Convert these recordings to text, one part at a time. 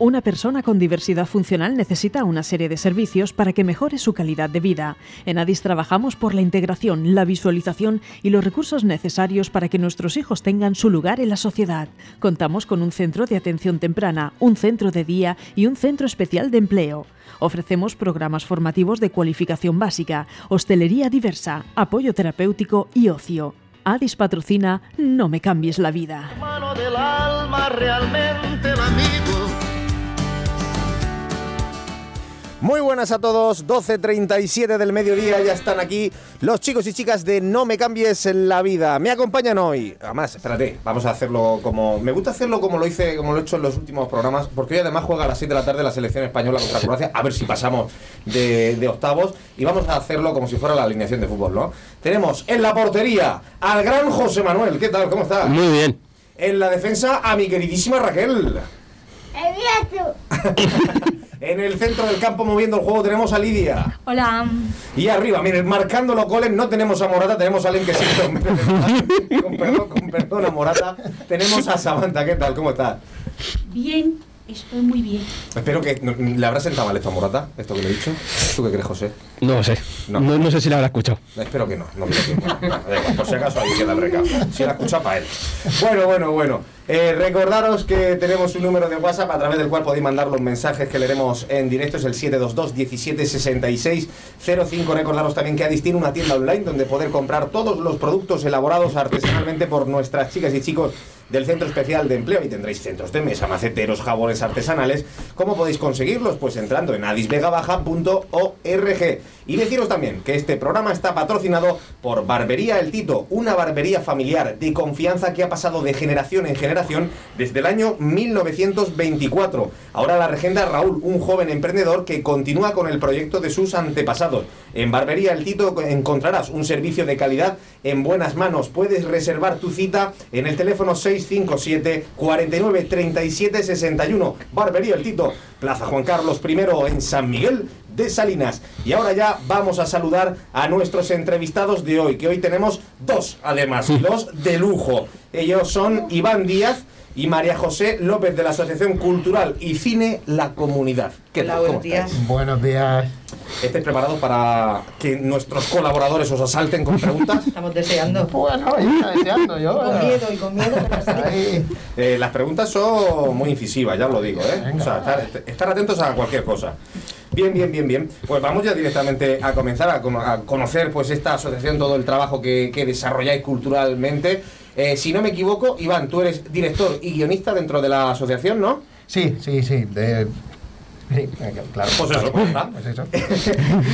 Una persona con diversidad funcional necesita una serie de servicios para que mejore su calidad de vida. En ADIS trabajamos por la integración, la visualización y los recursos necesarios para que nuestros hijos tengan su lugar en la sociedad. Contamos con un centro de atención temprana, un centro de día y un centro especial de empleo. Ofrecemos programas formativos de cualificación básica, hostelería diversa, apoyo terapéutico y ocio. Adis patrocina No me cambies la vida. Del alma, realmente. Muy buenas a todos, 12.37 del mediodía, ya están aquí los chicos y chicas de No me cambies la vida. Me acompañan hoy. Además, espérate, vamos a hacerlo como... Me gusta hacerlo como lo hice, como lo he hecho en los últimos programas, porque hoy además juega a las 7 de la tarde la selección española contra Croacia, a ver si pasamos de, de octavos, y vamos a hacerlo como si fuera la alineación de fútbol, ¿no? Tenemos en la portería al gran José Manuel, ¿qué tal? ¿Cómo estás? Muy bien. En la defensa a mi queridísima Raquel. En el centro del campo moviendo el juego tenemos a Lidia. Hola. Y arriba, miren, marcando los goles no tenemos a Morata, tenemos a alguien que sí. Con, con perdón, con perdón a Morata. Tenemos a Samantha, ¿qué tal? ¿Cómo estás? Bien, estoy muy bien. Espero que no- le habrá sentado mal esto a Morata, esto que le he dicho. ¿Tú qué crees, José? No lo sé. No. No. No, sé si la habrá escuchado. Espero que no, no creo que no. No, da igual, por si acaso ahí queda el recado. Si la escucha para él. Bueno, bueno, bueno. Eh, recordaros que tenemos un número de WhatsApp a través del cual podéis mandar los mensajes que leeremos en directo. Es el 722 17 66 05. Recordaros también que Adis tiene una tienda online donde poder comprar todos los productos elaborados artesanalmente por nuestras chicas y chicos del Centro Especial de Empleo y tendréis centros de mesa, maceteros, jabones artesanales. ¿Cómo podéis conseguirlos? Pues entrando en adisvegabaja.org. Y deciros también que este programa está patrocinado por Barbería El Tito, una barbería familiar de confianza que ha pasado de generación en generación desde el año 1924. Ahora la regenta Raúl, un joven emprendedor que continúa con el proyecto de sus antepasados. En Barbería El Tito encontrarás un servicio de calidad en buenas manos. Puedes reservar tu cita en el teléfono 657 49 37 61. Barbería El Tito, Plaza Juan Carlos I en San Miguel de Salinas. Y ahora ya vamos a saludar a nuestros entrevistados de hoy, que hoy tenemos dos, además, y dos de lujo. Ellos son Iván Díaz y María José López de la Asociación Cultural y Cine La Comunidad. ¿Qué tal? ¿Cómo buenos días. estáis? Buenos días. ¿Estáis preparados para que nuestros colaboradores os asalten con preguntas? Estamos deseando. Bueno, yo deseando yo. Con miedo y con miedo. Eh, las preguntas son muy incisivas, ya os lo digo, ¿eh? O sea, estar, estar atentos a cualquier cosa. Bien, bien, bien, bien. Pues vamos ya directamente a comenzar a, cono- a conocer pues esta asociación, todo el trabajo que, que desarrolláis culturalmente. Eh, si no me equivoco, Iván, tú eres director y guionista dentro de la asociación, ¿no? Sí, sí, sí. de- sí, claro. Pues eso, pues. Pues eso.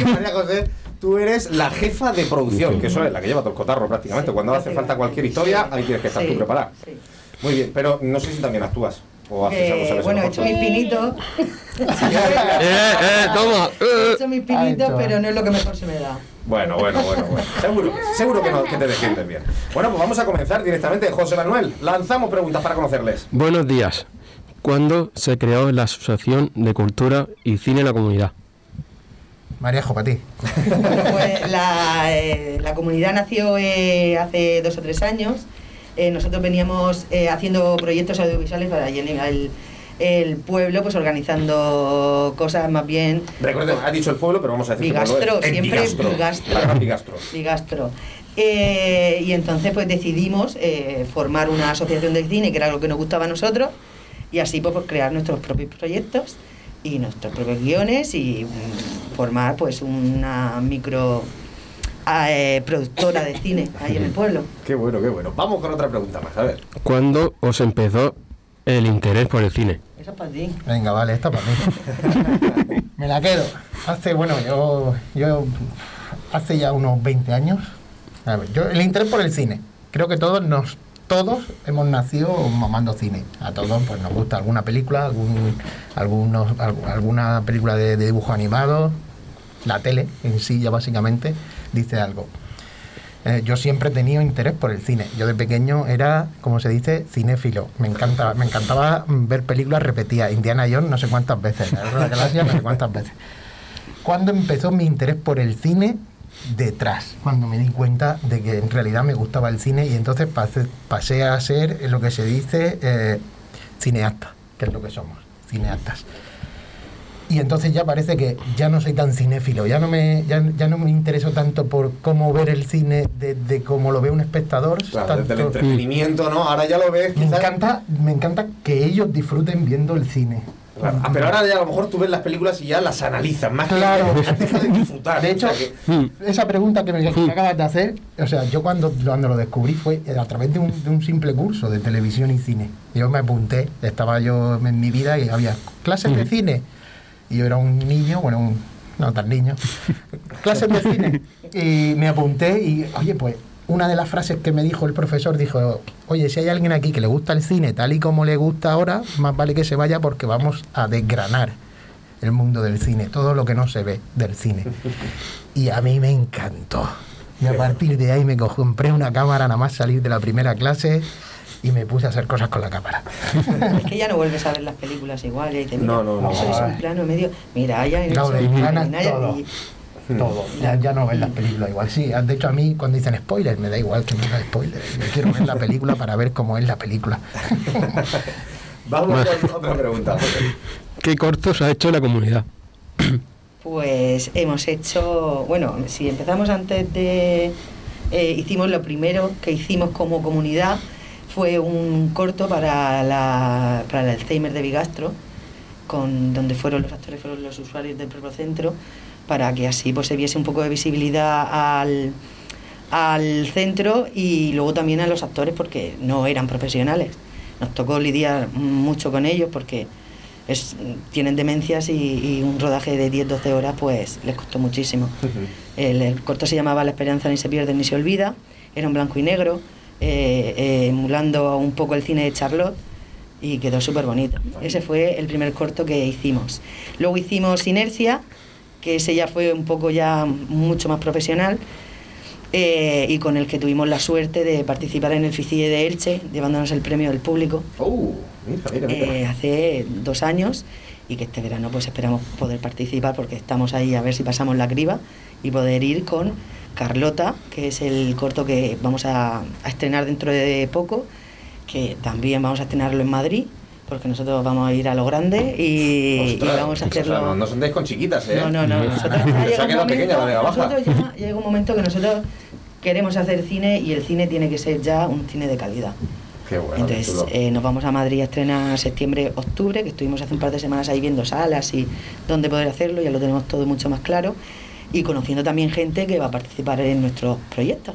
y María José, tú eres la jefa de producción, que eso es la que lleva todo el cotarro prácticamente. Sí, Cuando hace falta cualquier historia, ahí tienes que estar Sí, tú preparada. sí. Muy bien, pero no sé si también actúas. O haces algo, Eh, sabes, bueno, he hecho mis pinitos. ¡Eh, eh, toma! He hecho mis pinitos, pero no es lo que mejor se me da. Bueno, bueno, bueno, bueno. Seguro, que- seguro que, no, que te defiendes bien. Bueno, pues vamos a comenzar directamente. José Manuel, lanzamos preguntas para conocerles. Buenos días. ¿Cuándo se creó la Asociación de Cultura y Cine en la Comunidad? Ti. Bueno, pues la, eh, la comunidad nació eh, hace dos o tres años. Eh, nosotros veníamos eh, haciendo proyectos audiovisuales para llenar el, el pueblo, pues organizando cosas más bien Recuerden, ha dicho el pueblo, pero vamos a decir que el Bigastro, es en siempre Bigastro. Bigastro. Bigastro. Bigastro. Eh, y entonces pues decidimos formar una asociación de cine, que era lo que nos gustaba a nosotros, y así pues, pues, crear nuestros propios proyectos y nuestros propios guiones y mm, formar pues una micro eh, productora de cine ahí en el pueblo. Qué bueno, qué bueno. Vamos con otra pregunta más, a ver. ¿Cuándo os empezó el interés por el cine? Eso es para ti. Venga, vale, esta para mí. Me la quedo. Hace, bueno, yo, yo hace ya unos 20 años. A ver, yo, el interés por el cine. Creo que todos nos todos hemos nacido mamando cine. A todos pues nos gusta alguna película, algún, algunos, al- alguna película de, de dibujo animado, la tele en sí ya básicamente dice algo. Eh, yo siempre he tenido interés por el cine. Yo de pequeño era, como se dice, cinéfilo. Me encantaba, me encantaba ver películas repetidas. Indiana Jones no sé cuántas veces, La de la Galaxia no sé cuántas veces. ¿Cuándo empezó mi interés por el cine? Detrás, cuando me di cuenta de que en realidad me gustaba el cine y entonces pasé, pasé a ser lo que se dice eh, cineasta, que es lo que somos. cineastas. Y entonces ya parece que ya no soy tan cinéfilo, ya no me, ya, ya no me intereso tanto por cómo ver el cine desde cómo lo ve un espectador. Claro, desde el tanto- entretenimiento, ¿no? Ahora ya lo ves, me quizás. encanta, me encanta que ellos disfruten viendo el cine. Claro. Ah, pero ahora ya a lo mejor tú ves las películas y ya las analizas más Claro. que dejado de disfrutar. De hecho, O sea que- Mm. esa pregunta que me, que me acabas de hacer, o sea, yo cuando, cuando lo descubrí fue a través de un, de un simple curso de televisión y cine. Yo me apunté, estaba yo en mi vida y había clases de cine. Y yo era un niño, bueno, un, no tan niño, clases de cine. Y me apunté y, oye, pues una de las frases que me dijo el profesor dijo, oye, si hay alguien aquí que le gusta el cine tal y como le gusta ahora, más vale que se vaya porque vamos a desgranar el mundo del cine, todo lo que no se ve del cine. Y a mí me encantó. Y a partir de ahí me compré una cámara nada más salir de la primera clase y me puse a hacer cosas con la cámara. Es que ya no vuelves a ver las películas igual. Dices, No, mira, no, no. Eso es un plano medio. Mira, allá en No, de allá- todo. y- Todo. Ya, ya no ves las películas igual. Sí, de hecho a mí cuando dicen spoilers me da igual que me hagan spoilers. Yo quiero ver la película para ver cómo es la película. Vamos con otra pregunta. ¿Qué cortos ha hecho la comunidad? Pues hemos hecho, bueno, si empezamos antes de, eh, hicimos lo primero que hicimos como comunidad fue un corto para, la, para el Alzheimer de Bigastro, con, donde fueron los actores, fueron los usuarios del propio centro, para que así pues, se viese un poco de visibilidad al, al centro y luego también a los actores porque no eran profesionales. Nos tocó lidiar mucho con ellos porque es, tienen demencias y, y un rodaje de 10-12 horas pues les costó muchísimo. El, el corto se llamaba La esperanza ni se pierde ni se olvida, era en blanco y negro, eh, eh, emulando un poco el cine de Charlotte y quedó súper bonito. Ese fue el primer corto que hicimos. Luego hicimos Inercia, que ese ya fue un poco ya mucho más profesional eh, y con el que tuvimos la suerte de participar en el FICIE de Elche, llevándonos el premio del público Oh, mira, mira, mira. eh, hace dos años y que este verano pues esperamos poder participar porque estamos ahí a ver si pasamos la criba y poder ir con Carlota, que es el corto que vamos a, a estrenar dentro de poco, que también vamos a estrenarlo en Madrid, porque nosotros vamos a ir a lo grande y, vamos a o sea, hacerlo... no, no os andéis con chiquitas, ¿eh? No, no, no. Nosotros ya Se ha llega un quedado pequeña la Vega Baja. ya llega un momento que nosotros queremos hacer cine y el cine tiene que ser ya un cine de calidad. Qué bueno, Entonces eh, nos vamos a Madrid a estrenar septiembre, octubre, que estuvimos hace un par de semanas ahí viendo salas y dónde poder hacerlo, ya lo tenemos todo mucho más claro y conociendo también gente que va a participar en nuestros proyectos.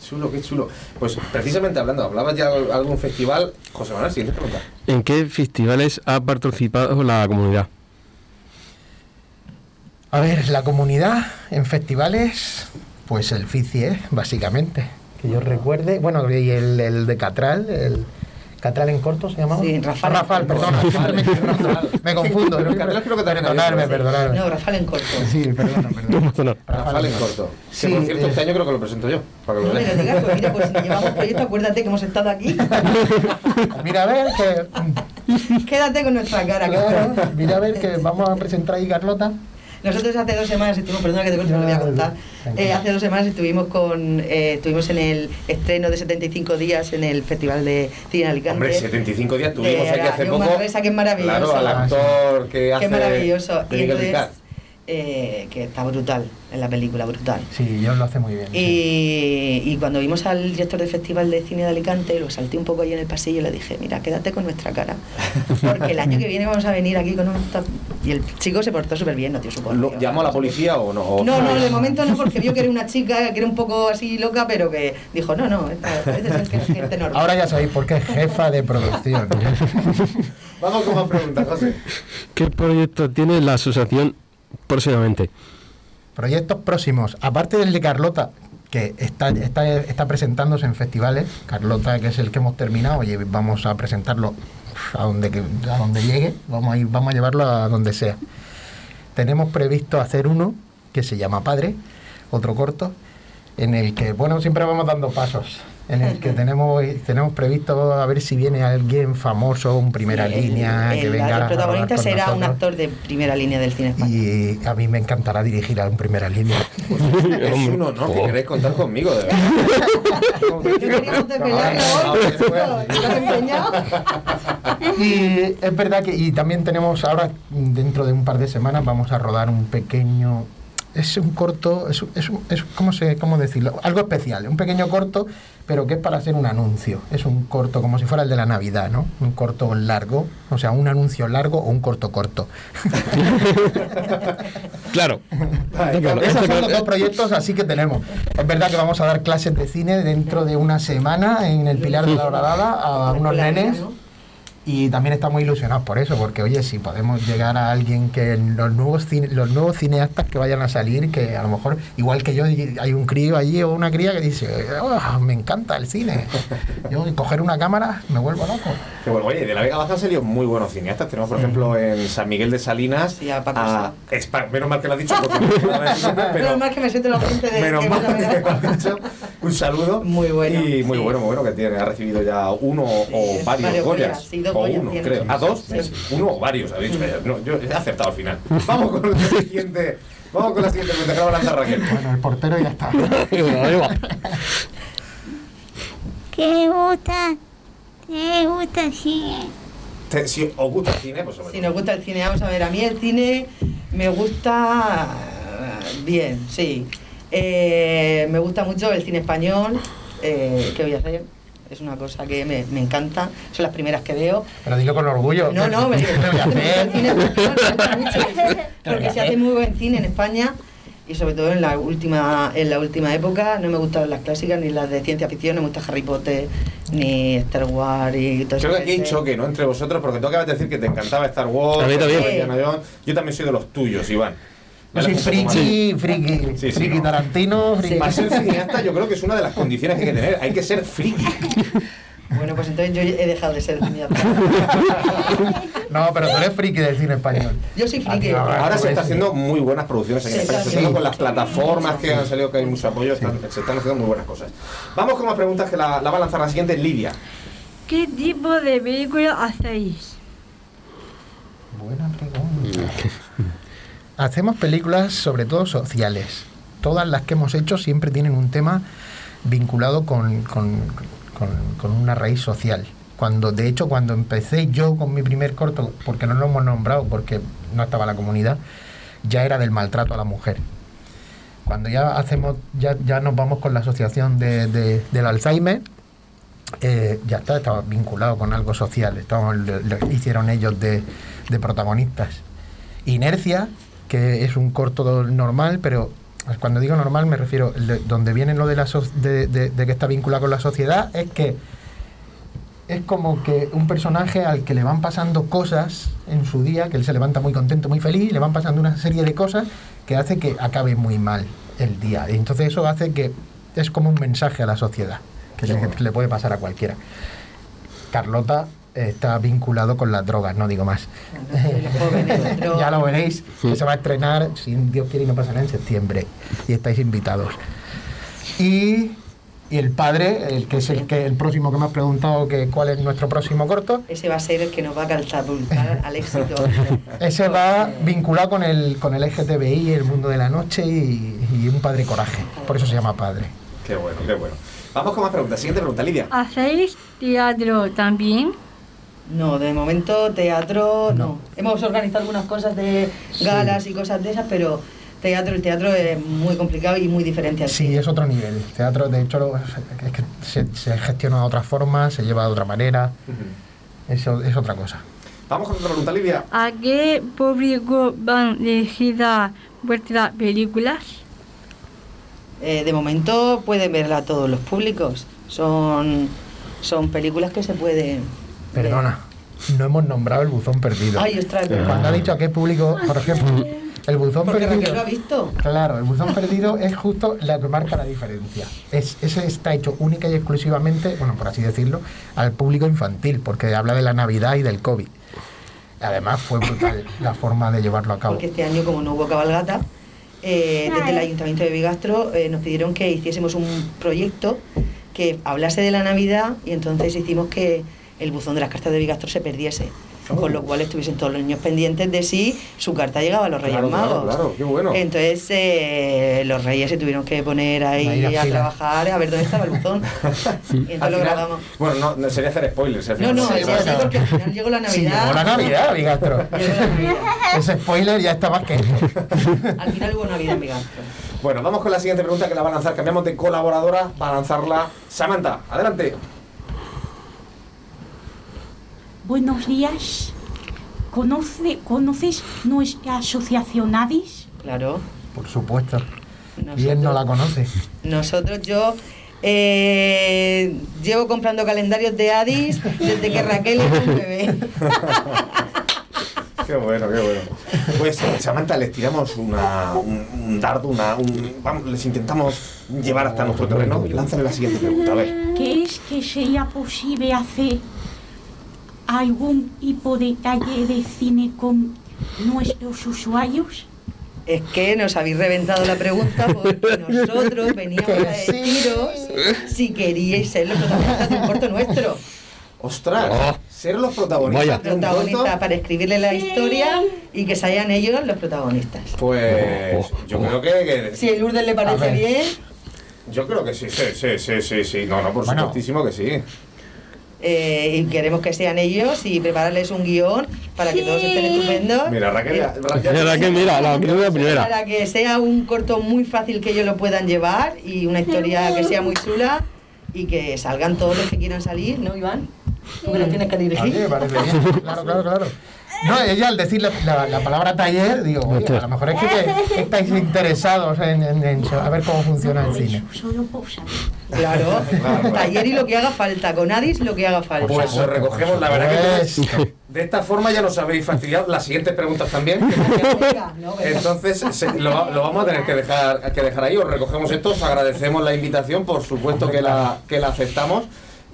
Qué chulo, qué chulo. Pues precisamente hablando, hablabas ya de algún festival. José Manuel, siguiente pregunta. ¿En qué festivales ha participado la comunidad? A ver, la comunidad en festivales, pues el FICIE, básicamente. Que yo recuerde. Bueno, y el, el de Catral, el Catral en corto se llamaba. Sí, Rafael. Rafael, me, Rafael. me confundo. Pero en Catral creo que también perdonadme, perdonadme. No, Rafael en corto. Sí, perdona, perdona. No, no. Rafael en corto. Sí, que por cierto, eh. este año creo que lo presento yo. Para que No lo me lo veas. digas, pues mira, pues si llevamos proyecto, acuérdate que hemos estado aquí. Mira a ver que. Quédate con nuestra cara. que- Claro, mira a ver que vamos a presentar ahí Carlota. Nosotros hace dos semanas estuvimos, perdona que te cuente, no lo voy a contar. Eh, hace dos semanas estuvimos con, eh, estuvimos en el estreno de 75 días en el Festival de Cine Alicante. Hombre, 75 días tuvimos De aquí hace poco. Manresa, que es maravilloso. Claro, al actor que hace. Qué maravilloso. Y entonces. Eh, que está brutal en la película, brutal. Sí, yo lo hace muy bien. sí. Y, y cuando vimos al director del Festival de Cine de Alicante, lo salté un poco ahí en el pasillo y le dije, mira, quédate con nuestra cara. Porque el año que viene vamos a venir aquí con un... top". Y el chico se portó súper bien, no tío, supongo. ¿Lo- ¿Llamó a la policía o no? No, no, de momento no, porque vio que era una chica que era un poco así loca, pero que dijo, no, no, esta, esta es gente normal. Ahora ya sabéis por qué es jefa de producción. Vamos con más preguntas, José. ¿Qué proyecto tiene la asociación próximamente? Proyectos próximos, aparte del de Carlota, que está, está, está presentándose en festivales, Carlota, que es el que hemos terminado, y vamos a presentarlo a donde, a donde llegue, vamos a, ir, vamos a llevarlo a donde sea. Tenemos previsto hacer uno que se llama Padre, otro corto, en el que, bueno, siempre vamos dando pasos. En el que tenemos, tenemos previsto a ver si viene alguien famoso, un primera línea, el, que venga el protagonista será un actor de primera línea del cine español. Y a mí me encantará dirigir a un primera línea. Es un honor que queréis contar conmigo, de verdad. Y es verdad que y también tenemos ahora, dentro de un par de semanas, vamos a rodar un pequeño. Es un corto, es, es, es ¿cómo, se, ¿cómo decirlo? Algo especial, un pequeño corto, pero que es para hacer un anuncio. Es un corto como si fuera el de la Navidad, ¿no? Un corto largo, o sea, un anuncio largo o un corto corto. Claro. Ay, Claro, Esos son los dos proyectos así que tenemos. Es verdad que vamos a dar clases de cine dentro de una semana en el Pilar de la Horadada a unos nenes. Y también estamos ilusionados por eso, porque oye, si podemos llegar a alguien que los nuevos cine- los nuevos cineastas que vayan a salir, que a lo mejor, igual que yo, hay un crío allí o una cría que dice, "Oh, me encanta el cine. Yo coger una cámara me vuelvo loco. Que bueno, oye, de la Vega Baja han salido muy buenos cineastas. Tenemos, por ejemplo, en San Miguel de Salinas. Sí, a Paco a- es pa- menos mal que lo has dicho, pero. Menos mal que me siento la frente de Menos que mal que lo has dicho. Un saludo. Muy bueno, Y muy sí. bueno, muy bueno que tiene. Ha recibido ya uno o varios, varios Goyas. O uno, creo. ¿A dos? Sí. Uno o varios, ha dicho. Eh, No, yo he acertado al final. Vamos con la siguiente. Vamos con la siguiente pregunta que la va a lanzar Raquel. Bueno, el portero ya está. ¿Te gusta? ¿Te gusta el cine? Te- si os gusta el cine, pues sobre Si nos gusta el cine, vamos a ver, a mí el cine me gusta eh, bien, sí. Eh, me gusta mucho el cine español, eh, ¿qué voy a hacer? Es una cosa que me, me encanta, son las primeras que veo. Pero dilo con orgullo. No, no, me porque se hace muy buen cine en España y sobre todo en la última en la última época no me gustan las clásicas ni las de ciencia ficción, no me gusta Harry Potter ni Star Wars y todo Creo eso. que aquí hay choque, ¿no? Entre vosotros, porque tú acabas de decir que te encantaba Star Wars. A mí también. Indiana Jones. Yo también soy de los tuyos, Iván. Yo soy friki, friki, Sí, sí, friki no. Tarantino, friki. Para ser cineasta, yo creo que es una de las condiciones que hay que tener. Hay que ser friki. Bueno, pues entonces yo he dejado de ser cineasta. No, pero tú eres friki del cine español. Yo soy friki. Ah, Ahora se pues está sí. haciendo muy buenas producciones aquí en Sí, España, sí. sobre todo con las plataformas que han salido, que hay mucho apoyo, están- se están haciendo muy buenas cosas. Vamos con más preguntas que la, la va a lanzar la siguiente Lidia. ¿Qué tipo de película hacéis? Buena pregunta. Hacemos películas sobre todo sociales. Todas las que hemos hecho siempre tienen un tema vinculado con, con- con- una raíz social. Cuando, de hecho, cuando empecé yo con mi primer corto, porque no lo hemos nombrado, porque no estaba la comunidad, ya era del maltrato a la mujer. Cuando ya hacemos, ya, ya nos vamos con la asociación de- de- del Alzheimer, eh, ya está, estaba vinculado con algo social, lo hicieron ellos de, de protagonistas. Inercia, que es un corto normal, pero cuando digo normal me refiero, de- donde viene lo de, la so- de, de- de que está vinculado con la sociedad, es que es como que un personaje al que le van pasando cosas en su día, que él se levanta muy contento, muy feliz, y le van pasando una serie de cosas que hace que acabe muy mal el día. Y entonces eso hace que es como un mensaje a la sociedad, que le, que le puede pasar a cualquiera. Carlota está vinculado con las drogas, no digo más. Los ya lo veréis, que se va a estrenar, si Dios quiere y no pasa nada, en septiembre. Y estáis invitados. Y, y el padre, el que es el, que, el próximo que me has preguntado que cuál es nuestro próximo corto, Ese va a ser el que nos va a catapultar al éxito. ese va vinculado con el, con el LGTBI, el mundo de la noche y, y un padre coraje. Por eso se llama padre. Qué bueno, qué bueno. Vamos con más preguntas. Siguiente pregunta, Lidia. ¿Hacéis teatro también? No, de momento teatro no. No. Hemos organizado algunas cosas de galas y cosas de esas, pero teatro, el teatro es muy complicado y muy diferente Sí, es otro nivel. Teatro, de hecho, es que se, se gestiona de otra forma, se lleva de otra manera. Eso es otra cosa. Vamos con otra pregunta, Lidia. ¿A qué público van dirigidas vuestras películas? Eh, de momento pueden verla todos los públicos. Son, son películas que se pueden... Perdona, no hemos nombrado el buzón perdido. Ay, ostras. Cuando ha dicho a qué público, por ejemplo, el buzón Porque Raquel perdido. lo ha visto. Claro, el buzón perdido es justo la que marca la diferencia. Es, ese está hecho única y exclusivamente, bueno, por así decirlo, al público infantil, porque habla de la Navidad y del COVID. Además, fue brutal la forma de llevarlo a cabo. Porque este año, como no hubo cabalgata, eh, desde el Ayuntamiento de Bigastro eh, nos pidieron que hiciésemos un proyecto que hablase de la Navidad y entonces hicimos que el buzón de las cartas de Bigastro se perdiese. Oh. Con lo cual estuviesen todos los niños pendientes de si su carta llegaba a los Reyes Claro, claro, Magos. claro, qué bueno. Entonces eh, los Reyes se tuvieron que poner ahí a a trabajar a ver dónde estaba el buzón. y entonces Al lo final- grabamos. bueno, no, no, sería hacer spoilers. al No, final. no, Sí, es bueno. así porque al final llegó la Sí, Navidad. llegó la Navidad, Bigastro. Llegó la Navidad. Ese spoiler ya está más que. Al final hubo Navidad en Bigastro. Bueno, vamos con la siguiente pregunta que la va a lanzar. Cambiamos de colaboradora para lanzarla Samantha. Adelante. Buenos días. ¿Conoce, ¿Conoces nuestra asociación ADIS? Claro. Por supuesto. ¿Quién no la conoce? nosotros yo eh, llevo comprando calendarios de Addis desde que Raquel era un bebé. Qué bueno, qué bueno. Pues, Samantha, les tiramos una, un, un dardo, una, un, vamos, les intentamos llevar hasta nuestro terreno. Lánzale la siguiente pregunta, a ver. ¿Crees que sería posible hacer algún tipo de taller de cine con nuestros usuarios? Es que nos habéis reventado la pregunta porque nosotros veníamos a Que sí. deciros si queríais ser los protagonistas de un corto nuestro. ¡Ostras! Oh. Ser los protagonistas Vaya. para escribirle la historia y que sean ellos los protagonistas. Pues yo creo que, que- Si a Lourdes le parece bien, yo creo que sí, sí, sí, sí, sí, sí. No, no, por Bueno. supuestísimo que sí. Eh, y queremos que sean ellos y prepararles un guion para que todos estén estupendos. Mira, Raquel, Es verdad que mira, la quiero la primera. Para que sea un corto muy fácil que ellos lo puedan llevar y una historia que sea muy chula y que salgan todos los que quieran salir, ¿no, Iván? Tú que lo tienes que A mí me dirigir. parece bien. Claro, claro, claro. No, ella al decir la, la- la palabra taller, digo, oye, a lo mejor es que, que estáis interesados en, en- en saber cómo funciona el cine. Claro, Claro. taller y lo que haga falta, con Adis lo que haga falta. Pues os recogemos, la verdad que Pues, de esta forma ya nos habéis fastidiado las siguientes preguntas también. Entonces se- lo, va- lo vamos a tener que dejar, que dejar ahí. Os recogemos esto, os agradecemos la invitación, por supuesto que la, que la aceptamos.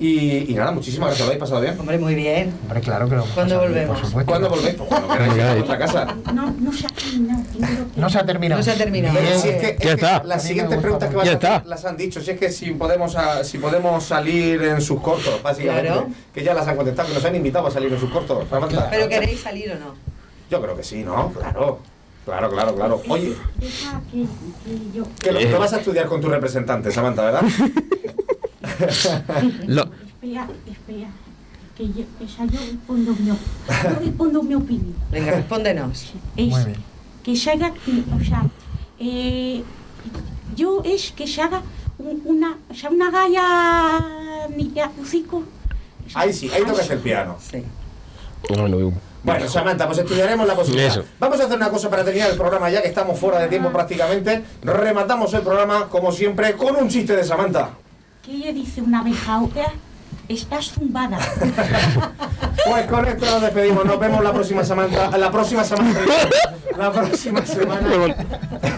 Y, y nada, muchísimas gracias, lo habéis pasado bien. Hombre, muy bien. Hombre, claro que lo ¿Cuándo volvemos? Por supuesto. ¿Cuándo volvéis? Pues cuando queráis a vuestra casa. No, no se ha terminado. No se ha terminado. No se ha terminado. Bien. Si es que, es Ya está. las siguientes preguntas que vas a hacer las han dicho. Si es que si podemos, a- si podemos salir en sus cortos, básicamente. Claro. Que ya las han contestado, que nos han invitado a salir en sus cortos. Samantha. ¿Pero queréis salir o no? Yo creo que sí, ¿no? Claro. Claro, claro, claro. Oye, Deja que, que yo. que lo, lo vas a estudiar con tu representante, Samantha, ¿verdad? Lo- Espera, espera. Que yo, esa yo respondo mi, yo respondo mi opinión. Venga, respóndenos. Es Muy bien. que se haga, o sea, eh, yo es que se haga un- una, o sea, una galla ni de hocico. Ahí sí, ahí tocas el piano. Sí. Bueno, Bueno, Samantha, pues estudiaremos la posibilidad. Eso. Vamos a hacer una cosa para terminar el programa ya que estamos fuera de tiempo prácticamente. Rematamos el programa, como siempre, con un chiste de Samantha. ¿Qué le dice una abeja? Estás zumbada. Pues con esto nos despedimos. Nos vemos la próxima Samantha. La próxima semana. La próxima semana.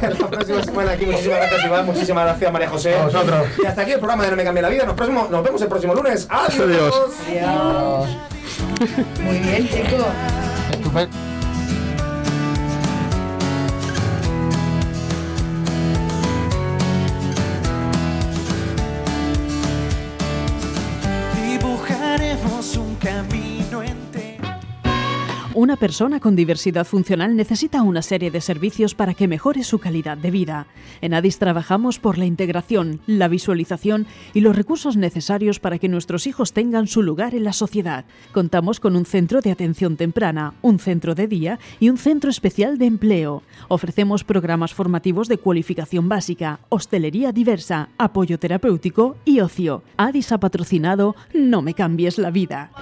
La próxima semana aquí. Muchísimas gracias, Iván. Muchísimas gracias, María José. A vosotros. Y hasta aquí el programa de No Me Cambia la Vida. Nos, próximo- nos vemos el próximo lunes. Adiós. Adiós. Adiós. Muy bien, chicos. Estupendo. Una persona con diversidad funcional necesita una serie de servicios para que mejore su calidad de vida. En ADIS trabajamos por la integración, la visualización y los recursos necesarios para que nuestros hijos tengan su lugar en la sociedad. Contamos con un centro de atención temprana, un centro de día y un centro especial de empleo. Ofrecemos programas formativos de cualificación básica, hostelería diversa, apoyo terapéutico y ocio. ADIS ha patrocinado No me cambies la vida.